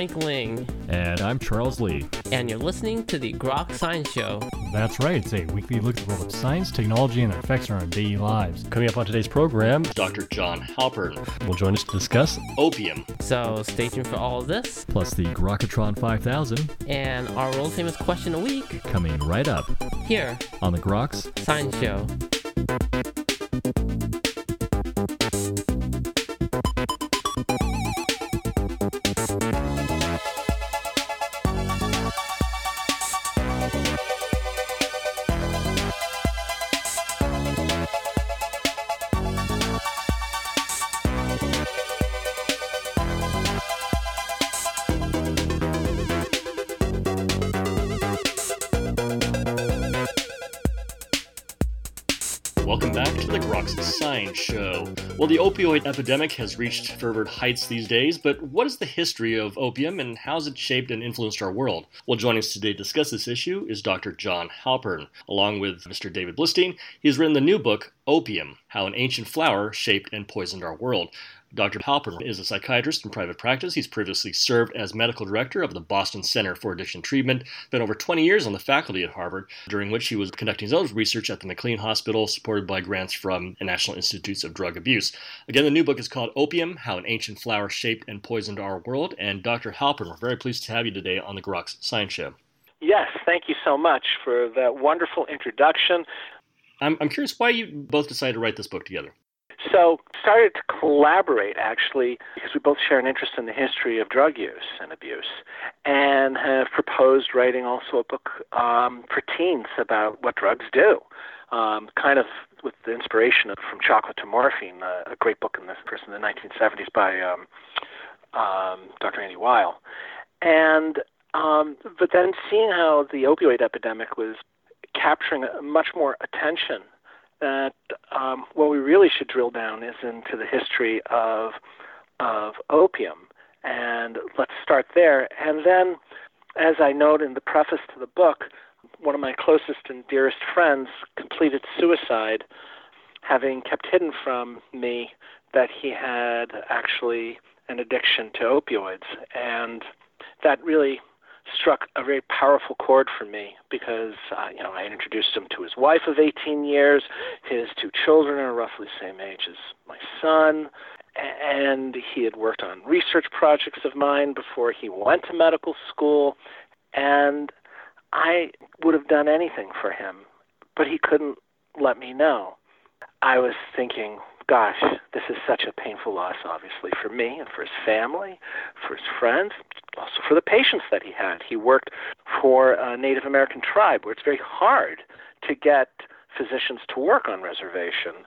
Frank Ling. And I'm Charles Lee. And you're listening to the Grok Science Show. That's right, it's a weekly look at the world of science, technology, and their effects on our daily lives. Coming up on today's program, Dr. John Halpern will join us to discuss opium. So stay tuned for all of this. Plus the Grokatron 5000. And our world famous question a week. Coming right up. Here. On the Groks Science Show. Well, the opioid epidemic has reached fervid heights these days, but what is the history of opium and how has it shaped and influenced our world? Well, joining us today to discuss this issue is Dr. John Halpern. Along with Mr. David Blistein, he has written the new book, Opium How an Ancient Flower Shaped and Poisoned Our World. Dr. Halpern is a psychiatrist in private practice. He's previously served as medical director of the Boston Center for Addiction Treatment, spent over 20 years on the faculty at Harvard, during which he was conducting his own research at the McLean Hospital, supported by grants from the National Institutes of Drug Abuse. Again, the new book is called Opium How an Ancient Flower Shaped and Poisoned Our World. And Dr. Halpern, we're very pleased to have you today on the Groks Science Show. Yes, thank you so much for that wonderful introduction. I'm, I'm curious why you both decided to write this book together. So started to collaborate actually because we both share an interest in the history of drug use and abuse, and have proposed writing also a book um, for teens about what drugs do. Um, kind of with the inspiration of From Chocolate to Morphine, a great book in the, first in the 1970s by um, um, Dr. Andy Weil. And um, but then seeing how the opioid epidemic was capturing much more attention that um, what we really should drill down is into the history of of opium, and let's start there. And then, as I note in the preface to the book, one of my closest and dearest friends completed suicide, having kept hidden from me that he had actually an addiction to opioids, and that really struck a very powerful chord for me because uh, you know I introduced him to his wife of 18 years. His two children are roughly the same age as my son, and he had worked on research projects of mine before he went to medical school, and I would have done anything for him, but he couldn't let me know. I was thinking, gosh, this is such a painful loss, obviously, for me and for his family, for his friends, also for the patients that he had. He worked for a Native American tribe where it's very hard to get physicians to work on reservation.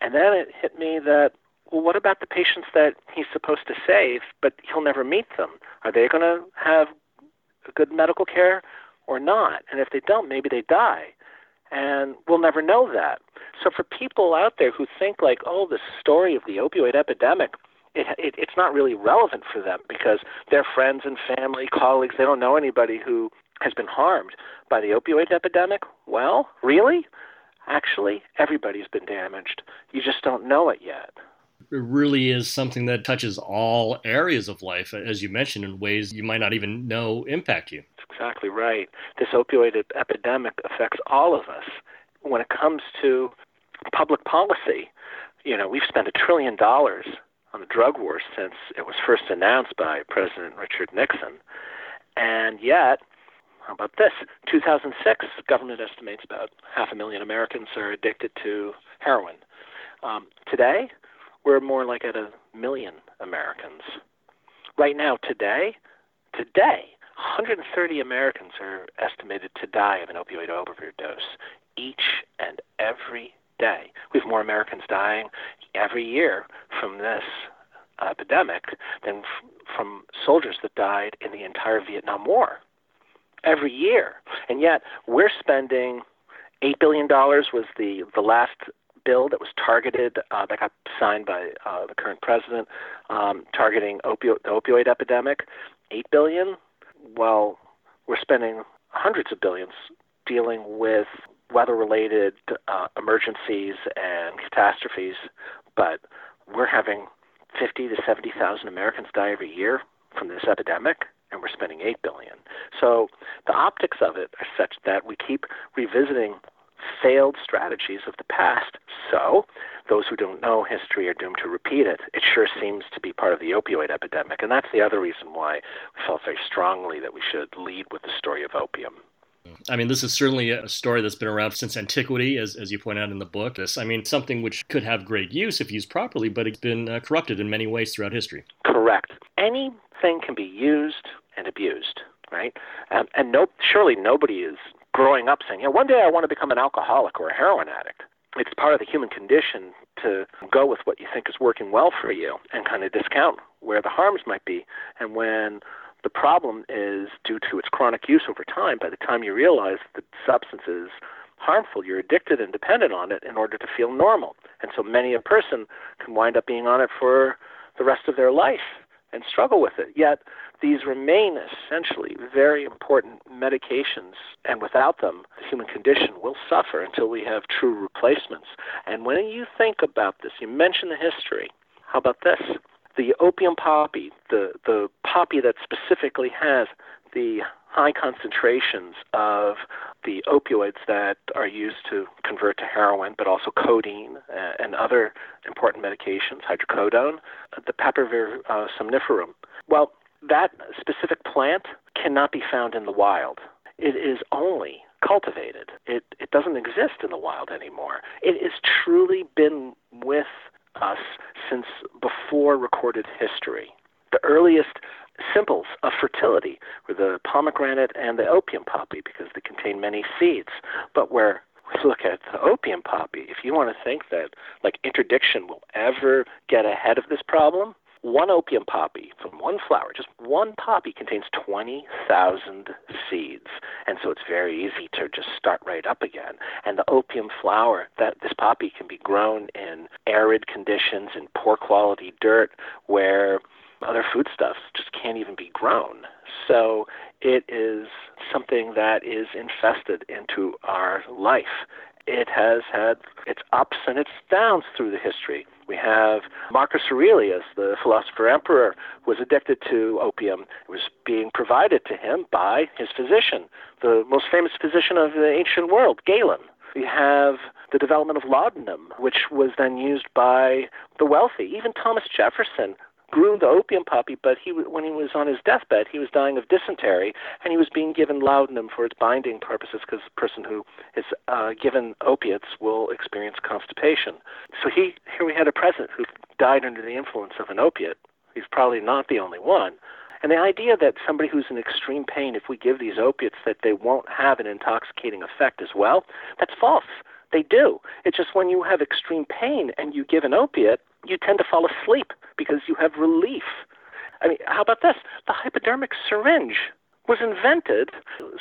And then it hit me that, well, what about the patients that he's supposed to save, but he'll never meet them? Are they going to have good medical care or not? And if they don't, maybe they die and we'll never know that. So for people out there who think like, oh, the story of the opioid epidemic, it, it, it's not really relevant for them because their friends and family, colleagues, they don't know anybody who has been harmed by the opioid epidemic. Well, really? Actually, everybody's been damaged. You just don't know it yet it really is something that touches all areas of life, as you mentioned, in ways you might not even know impact you. Exactly right. This opioid epidemic affects all of us. When it comes to public policy, you know, we've spent a trillion dollars on the drug war since it was first announced by President Richard Nixon. And yet, how about this? 2006, government estimates about half a million Americans are addicted to heroin. Um, today, we're more like at a million Americans. Right now, today, today, 130 Americans are estimated to die of an opioid overdose each and every day. We have more Americans dying every year from this epidemic than f- from soldiers that died in the entire Vietnam War. Every year. And yet, we're spending $8 billion was the, the last bill that was targeted, uh, that got signed by uh, the current president, um, targeting opio- the opioid epidemic. $8 billion? Well, we're spending hundreds of billions dealing with weather related uh, emergencies and catastrophes, but we're having 50 to 70,000 Americans die every year from this epidemic, and we're spending 8 billion. So the optics of it are such that we keep revisiting failed strategies of the past. So those who don't know history are doomed to repeat it. It sure seems to be part of the opioid epidemic, and that's the other reason why we felt very strongly that we should lead with the story of opium. I mean, this is certainly a story that's been around since antiquity, as, as you point out in the book. This, I mean, something which could have great use if used properly, but it's been uh, corrupted in many ways throughout history. Correct. Anything can be used and abused, right? Um, and no, surely nobody is growing up saying, yeah, one day I want to become an alcoholic or a heroin addict. It's part of the human condition to go with what you think is working well for you and kind of discount where the harms might be. And when the problem is due to its chronic use over time, by the time you realize the substance is harmful, you're addicted and dependent on it in order to feel normal. And so many a person can wind up being on it for the rest of their life and struggle with it. Yet these remain essentially very important medications, and without them, the human condition will suffer until we have true replacements. And when you think about this, you mention the history. How about this? The opium poppy, the, the poppy that specifically has the high concentrations of the opioids that are used to convert to heroin, but also codeine uh, and other important medications, hydrocodone, the Papaver uh, somniferum. Well, that specific plant cannot be found in the wild. It is only cultivated. It, it doesn't exist in the wild anymore. It has truly been with us since before recorded history. The earliest symbols of fertility were the pomegranate and the opium poppy because they contain many seeds. But where we look at the opium poppy, if you want to think that like interdiction will ever get ahead of this problem, one opium poppy from one flower, just one poppy contains 20,000 seeds. And so it's very easy to just start right up again. And the opium flower, that this poppy can be grown in arid conditions, in poor quality dirt, where other foodstuffs just can't even be grown. So it is something that is infested into our life. It has had its ups and its downs through the history. We have Marcus Aurelius, the philosopher emperor, was addicted to opium. It was being provided to him by his physician, the most famous physician of the ancient world, Galen. We have the development of laudanum, which was then used by the wealthy. Even Thomas Jefferson grew the opium poppy, but he when he was on his deathbed, he was dying of dysentery, and he was being given laudanum for its binding purposes because the person who is uh, given opiates will experience constipation. So he here we had a president who died under the influence of an opiate. He's probably not the only one. And the idea that somebody who's in extreme pain, if we give these opiates, that they won't have an intoxicating effect as well, that's false. They do. It's just when you have extreme pain and you give an opiate, you tend to fall asleep because you have relief. I mean, how about this? The hypodermic syringe was invented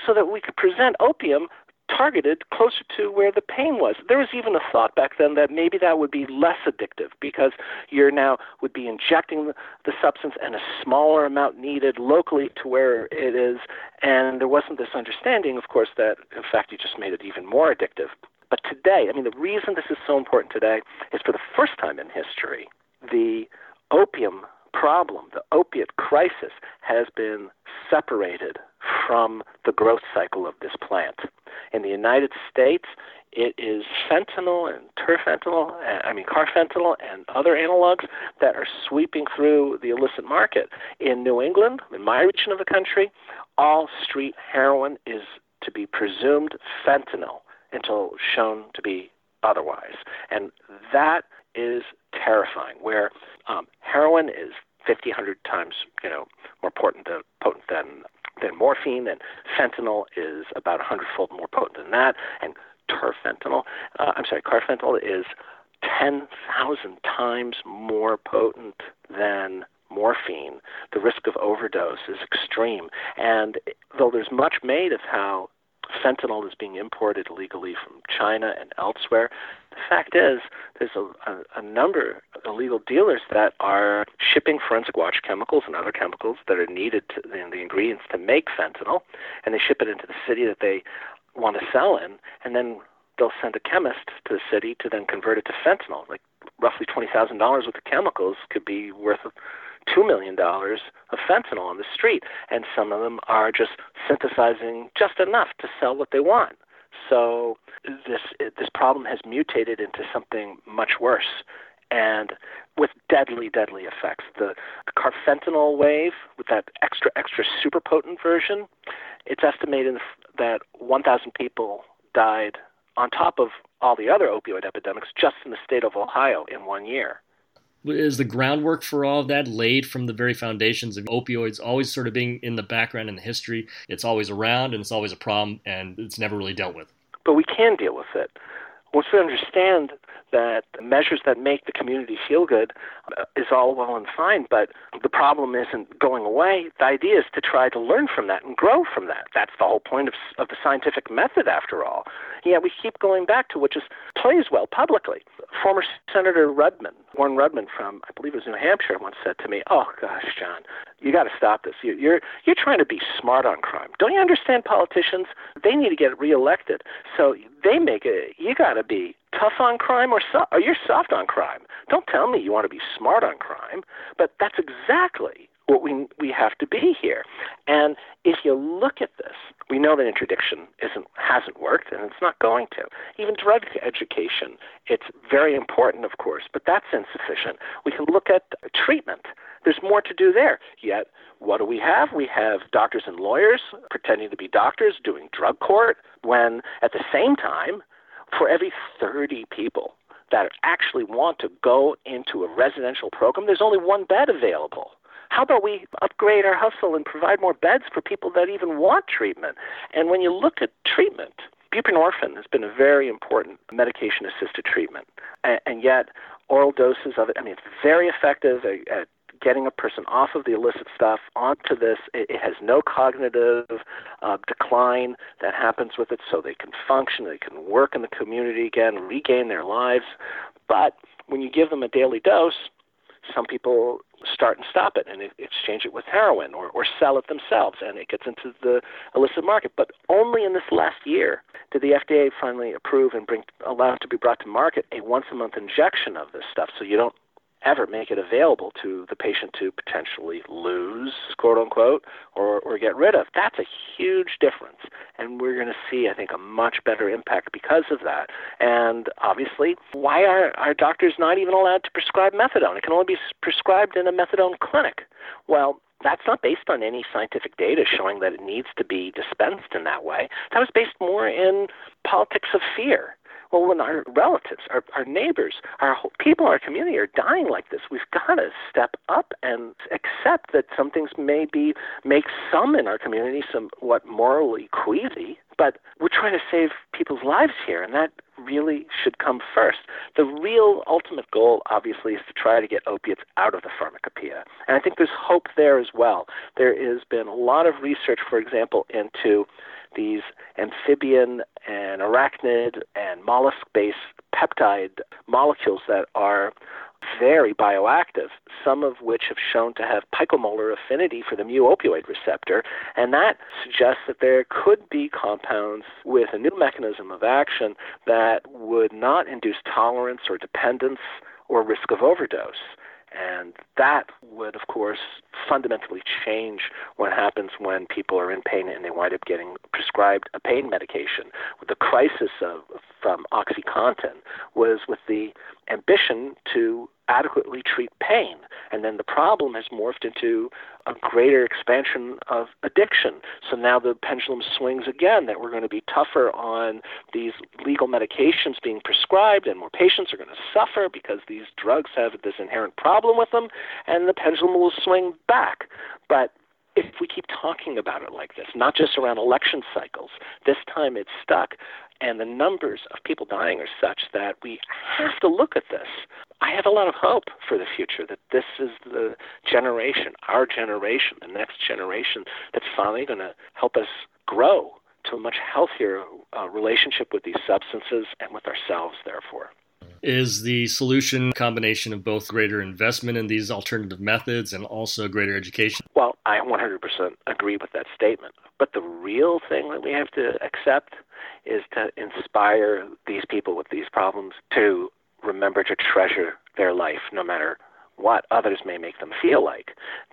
so that we could present opium targeted closer to where the pain was. There was even a thought back then that maybe that would be less addictive because you're now would be injecting the, substance and a smaller amount needed locally to where it is. And there wasn't this understanding, of course, that in fact you just made it even more addictive. But today, I mean, the reason this is so important today is for the first time in history, the opium problem, the opiate crisis, has been separated from the growth cycle of this plant. In the United States, it is fentanyl and terfentanyl, I mean carfentanil and other analogs that are sweeping through the illicit market. In New England, in my region of the country, all street heroin is to be presumed fentanyl until shown to be otherwise. And that is terrifying, where um, heroin is 50, 100 times, you know, more potent, uh, potent than than morphine, and fentanyl is about a hundredfold more potent than that, and terfentanyl, uh, I'm sorry, carfentanil is 10,000 times more potent than morphine. The risk of overdose is extreme, and though there's much made of how fentanyl is being imported illegally from China and elsewhere. The fact is, there's a, a, a number of illegal dealers that are shipping forensic watch chemicals and other chemicals that are needed to the, the ingredients to make fentanyl, and they ship it into the city that they want to sell in, and then they'll send a chemist to the city to then convert it to fentanyl. Like roughly twenty thousand dollars worth of chemicals could be worth $2 million of fentanyl on the street, and some of them are just synthesizing just enough to sell what they want. So this this problem has mutated into something much worse, and with deadly, deadly effects. The carfentanil wave, with that extra, extra super potent version, it's estimated that 1,000 people died on top of all the other opioid epidemics just in the state of Ohio in one year. Is the groundwork for all of that laid from the very foundations of opioids always sort of being in the background in the history? It's always around and it's always a problem and it's never really dealt with. But we can deal with it. Once we understand that measures that make the community feel good is all well and fine, but the problem isn't going away. The idea is to try to learn from that and grow from that. That's the whole point of, of the scientific method, after all. Yeah, we keep going back to what just plays well publicly. Former Senator Rudman, Warren Rudman from, I believe it was New Hampshire, once said to me, "Oh gosh, John, you got to stop this. You, you're you're trying to be smart on crime. Don't you understand politicians? They need to get reelected, so they make it. You got to be tough on crime or, so, or you're soft on crime. Don't tell me you want to be smart on crime, but that's exactly what we we have to be here. And if you look at this, we know that interdiction isn't hasn't worked and it's not going to. Even drug education, it's very important, of course, but that's insufficient. We can look at treatment. There's more to do there. Yet, what do we have? We have doctors and lawyers pretending to be doctors doing drug court when at the same time for every 30 people that actually want to go into a residential program, there's only one bed available. How about we upgrade our hustle and provide more beds for people that even want treatment? And when you look at treatment, buprenorphine has been a very important medication assisted treatment. And, yet, oral doses of it, I mean, it's very effective at getting a person off of the illicit stuff onto this. It, it has no cognitive uh, decline that happens with it, so they can function, they can work in the community again, regain their lives. But when you give them a daily dose, some people start and stop it and exchange it with heroin or, or sell it themselves and it gets into the illicit market. But only in this last year did the FDA finally approve and bring allow it to be brought to market a once a month injection of this stuff so you don't ever make it available to the patient to potentially lose, quote unquote, or, or get rid of. That's a huge difference. And we're going to see, I think, a much better impact because of that. And obviously, why are, are doctors not even allowed to prescribe methadone? It can only be prescribed in a methadone clinic. Well, that's not based on any scientific data showing that it needs to be dispensed in that way. That was based more in politics of fear. Well, when our relatives, our, our neighbors, our people in our community are dying like this, we've got to step up and accept that some things may be make some in our community somewhat morally queasy, but we're trying to save people's lives here, and that really should come first. The real ultimate goal, obviously, is to try to get opiates out of the pharmacopoeia. And I think there's hope there as well. There has been a lot of research, for example, into these amphibian and arachnid and mollusk based peptide molecules that are very bioactive, some of which have shown to have picomolar affinity for the mu opioid receptor, and that suggests that there could be compounds with a new mechanism of action that would not induce tolerance or dependence or risk of overdose. And that would, of course, fundamentally change what happens when people are in pain and they wind up getting prescribed a pain medication. The crisis of, from OxyContin was with the ambition to adequately treat pain. And then the problem has morphed into a greater expansion of addiction. So now the pendulum swings again that we're going to be tougher on these legal medications being prescribed, and more patients are going to suffer because these drugs have this inherent problem with them, and the pendulum will swing back. But if we keep talking about it like this, not just around election cycles, this time it's stuck, and the numbers of people dying are such that we have to look at this. I have a lot of hope for the future that this is the generation, our generation, the next generation, that's finally going to help us grow to a much healthier uh, relationship with these substances and with ourselves, therefore. Is the solution a combination of both greater investment in these alternative methods and also greater education? Well, I 100% agree with that statement. But the real thing that we have to accept is to inspire these people with these problems to remember to treasure their life no matter what others may make them feel like,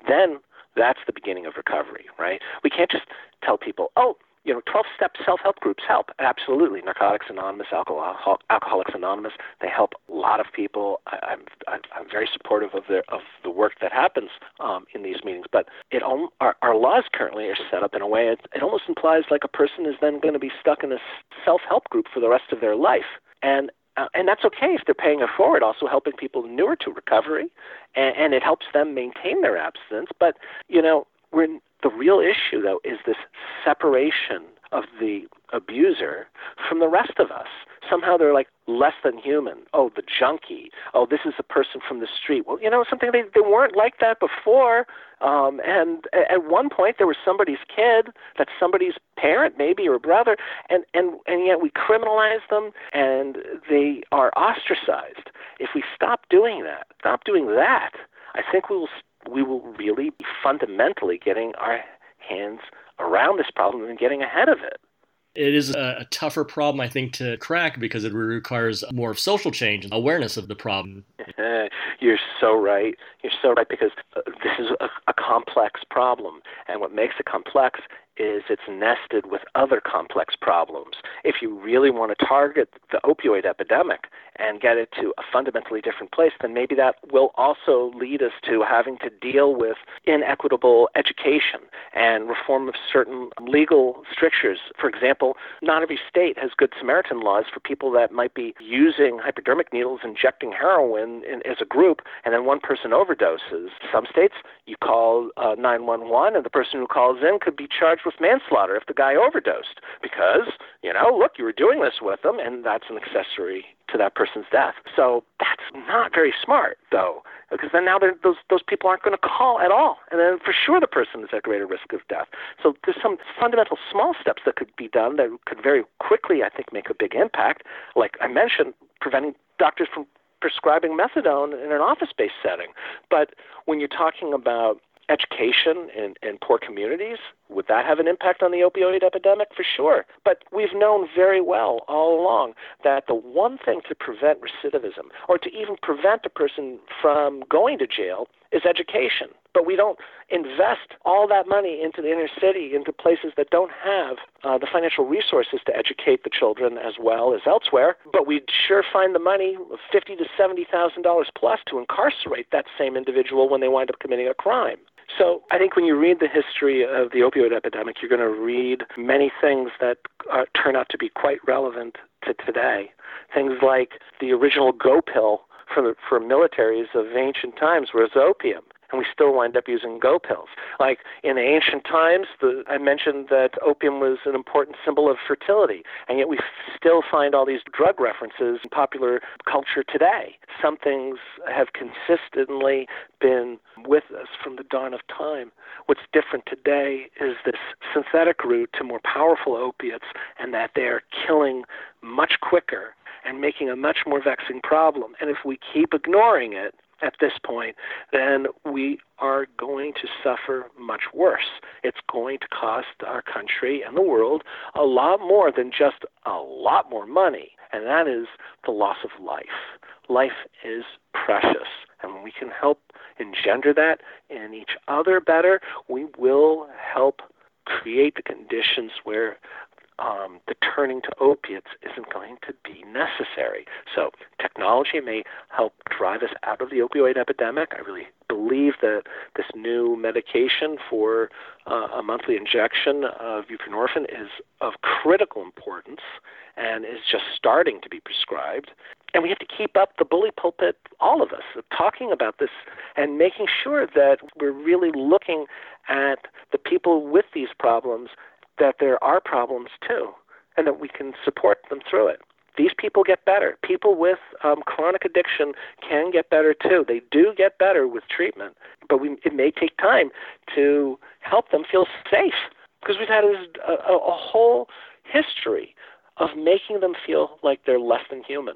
then that's the beginning of recovery, right? We can't just tell people, oh, you know, 12 step self help groups help. Absolutely. Narcotics Anonymous, Alcohol, Alcoholics Anonymous, they help a lot of people. I, I'm, I'm very supportive of, their, of the work that happens um, in these meetings. But it our, our laws currently are set up in a way it, it almost implies like a person is then going to be stuck in a self help group for the rest of their life. And uh, and that's okay if they're paying it forward, also helping people newer to recovery, and, and it helps them maintain their abstinence. But you know, we're the real issue, though, is this separation of the abuser from the rest of us. Somehow they're like less than human. Oh, the junkie. Oh, this is a person from the street. Well, you know, something they, they weren't like that before. Um, and at one point, there was somebody's kid, that's somebody's parent, maybe or brother, and and and yet we criminalize them, and they are ostracized. If we stop doing that, stop doing that, I think we will we will really be fundamentally getting our hands around this problem and getting ahead of it. It is a, a, tougher problem, I think, to crack because it requires more of social change and awareness of the problem. You're so right. You're so right because uh, this is a, a complex problem. And what makes it complex is it's nested with other complex problems. If you really want to target the opioid epidemic and get it to a fundamentally different place, then maybe that will also lead us to having to deal with inequitable education and reform of certain legal strictures. For example, not every state has Good Samaritan laws for people that might be using hypodermic needles, injecting heroin in, as a group, and then one person overdoses. Some states, you call uh, 911, and the person who calls in could be charged with manslaughter if the guy overdosed because, you know, look, you were doing this with them, and that's an accessory to that person's death. So that's not very smart, though, because then now those those people aren't going to call at all, and then for sure the person is at greater risk of death. So there's some fundamental small steps that could be done that could very quickly, I think, make a big impact. Like I mentioned, preventing doctors from prescribing methadone in an office-based setting. But when you're talking about education in, in poor communities, would that have an impact on the opioid epidemic? For sure. But we've known very well all along that the one thing to prevent recidivism or to even prevent a person from going to jail is education. But we don't invest all that money into the inner city, into places that don't have uh, the financial resources to educate the children as well as elsewhere. But we sure find the money, fifty to seventy thousand dollars plus, to incarcerate that same individual when they wind up committing a crime. So I think when you read the history of the opioid epidemic, you're going to read many things that uh, turn out to be quite relevant to today. Things like the original go pill for, for militaries of ancient times was opium and we still wind up using go pills. Like in ancient times, the, I mentioned that opium was an important symbol of fertility, and yet we still find all these drug references in popular culture today. Some things have consistently been with us from the dawn of time. What's different today is this synthetic route to more powerful opiates, and that they are killing much quicker and making a much more vexing problem. And if we keep ignoring it, at this point, then we are going to suffer much worse. It's going to cost our country and the world a lot more than just a lot more money, and that is the loss of life. Life is precious, and when we can help engender that in each other better, we will help create the conditions where um, the turning to opiates isn't going to be necessary. So technology may help drive us out of the opioid epidemic. I really believe that this new medication for uh, a monthly injection of buprenorphine is of critical importance and is just starting to be prescribed. And we have to keep up the bully pulpit, all of us, talking about this and making sure that we're really looking at the people with these problems that there are problems too, and that we can support them through it. These people get better. People with um, chronic addiction can get better too. They do get better with treatment, but we, it may take time to help them feel safe because we've had a, a, a whole history of making them feel like they're less than human.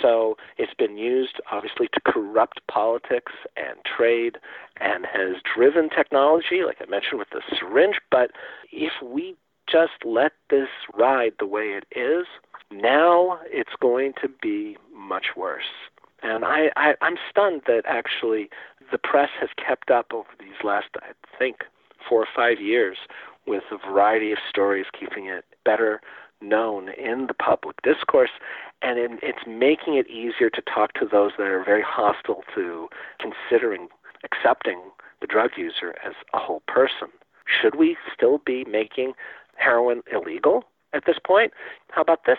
So it's been used, obviously, to corrupt politics and trade and has driven technology, like I mentioned with the syringe. But if we just let this ride the way it is, now it's going to be much worse. And I, I, I'm stunned that actually the press has kept up over these last, I think, four or five years with a variety of stories, keeping it better known in the public discourse, and in, it's making it easier to talk to those that are very hostile to considering accepting the drug user as a whole person. Should we still be making heroin illegal at this point? How about this?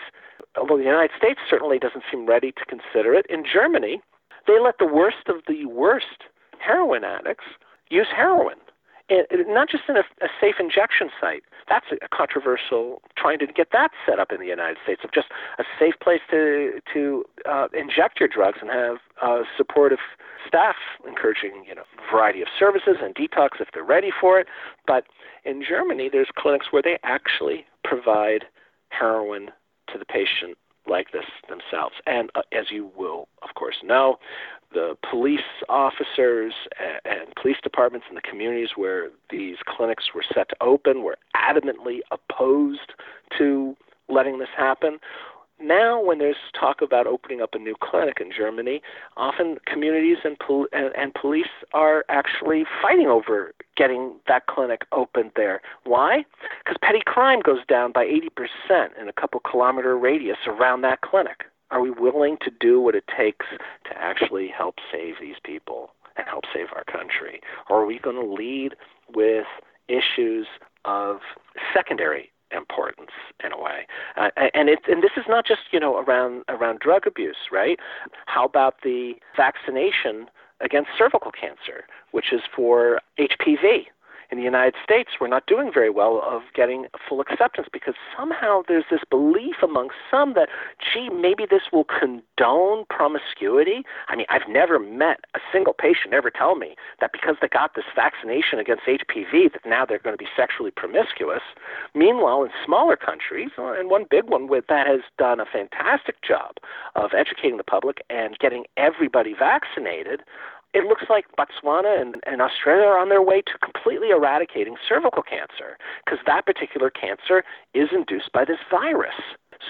Although the United States certainly doesn't seem ready to consider it, in Germany, they let the worst of the worst heroin addicts use heroin. Not just in a, a safe injection site. That's a, a controversial trying to get that set up in the United States of just a safe place to to uh, inject your drugs and have uh, supportive staff encouraging you know variety of services and detox if they're ready for it. But in Germany, there's clinics where they actually provide heroin to the patient like this themselves. And uh, as you will, of course, know, the police officers and, police departments in the communities where these clinics were set to open were adamantly opposed to letting this happen. Now, when there's talk about opening up a new clinic in Germany, often communities and, pol- and, and police are actually fighting over getting that clinic opened there. Why? Because petty crime goes down by 80% in a couple kilometer radius around that clinic. Are we willing to do what it takes to actually help save these people and help save our country? Or are we going to lead with issues of secondary importance in a way. Uh, and it and this is not just you know around around drug abuse, right? How about the vaccination against cervical cancer, which is for HPV? In the United States, we're not doing very well of getting full acceptance because somehow there's this belief among some that, gee, maybe this will condone promiscuity. I mean, I've never met a single patient ever tell me that because they got this vaccination against HPV that now they're going to be sexually promiscuous. Meanwhile, in smaller countries, uh, and one big one with that has done a fantastic job of educating the public and getting everybody vaccinated, it looks like Botswana and, and Australia are on their way to completely eradicating cervical cancer because that particular cancer is induced by this virus.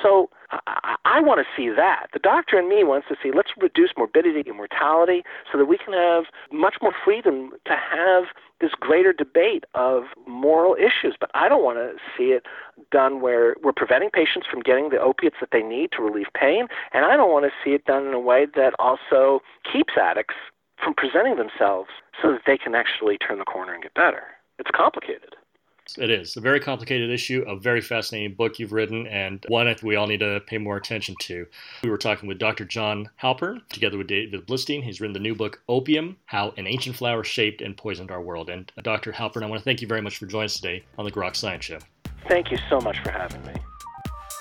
So I, I want to see that. The doctor in me wants to see let's reduce morbidity and mortality so that we can have much more freedom to have this greater debate of moral issues. But I don't want to see it done where we're preventing patients from getting the opiates that they need to relieve pain, and I don't want to see it done in a way that also keeps addicts from presenting themselves so that they can actually turn the corner and get better. It's complicated. It is a very complicated issue, a very fascinating book you've written, and one I think we all need to pay more attention to. We were talking with Dr. John Halpern, together with David Blistein. He's written the new book, Opium How an Ancient Flower Shaped and Poisoned Our World. And uh, Dr. Halpern, I want to thank you very much for joining us today on the Grok Science Show. Thank you so much for having me.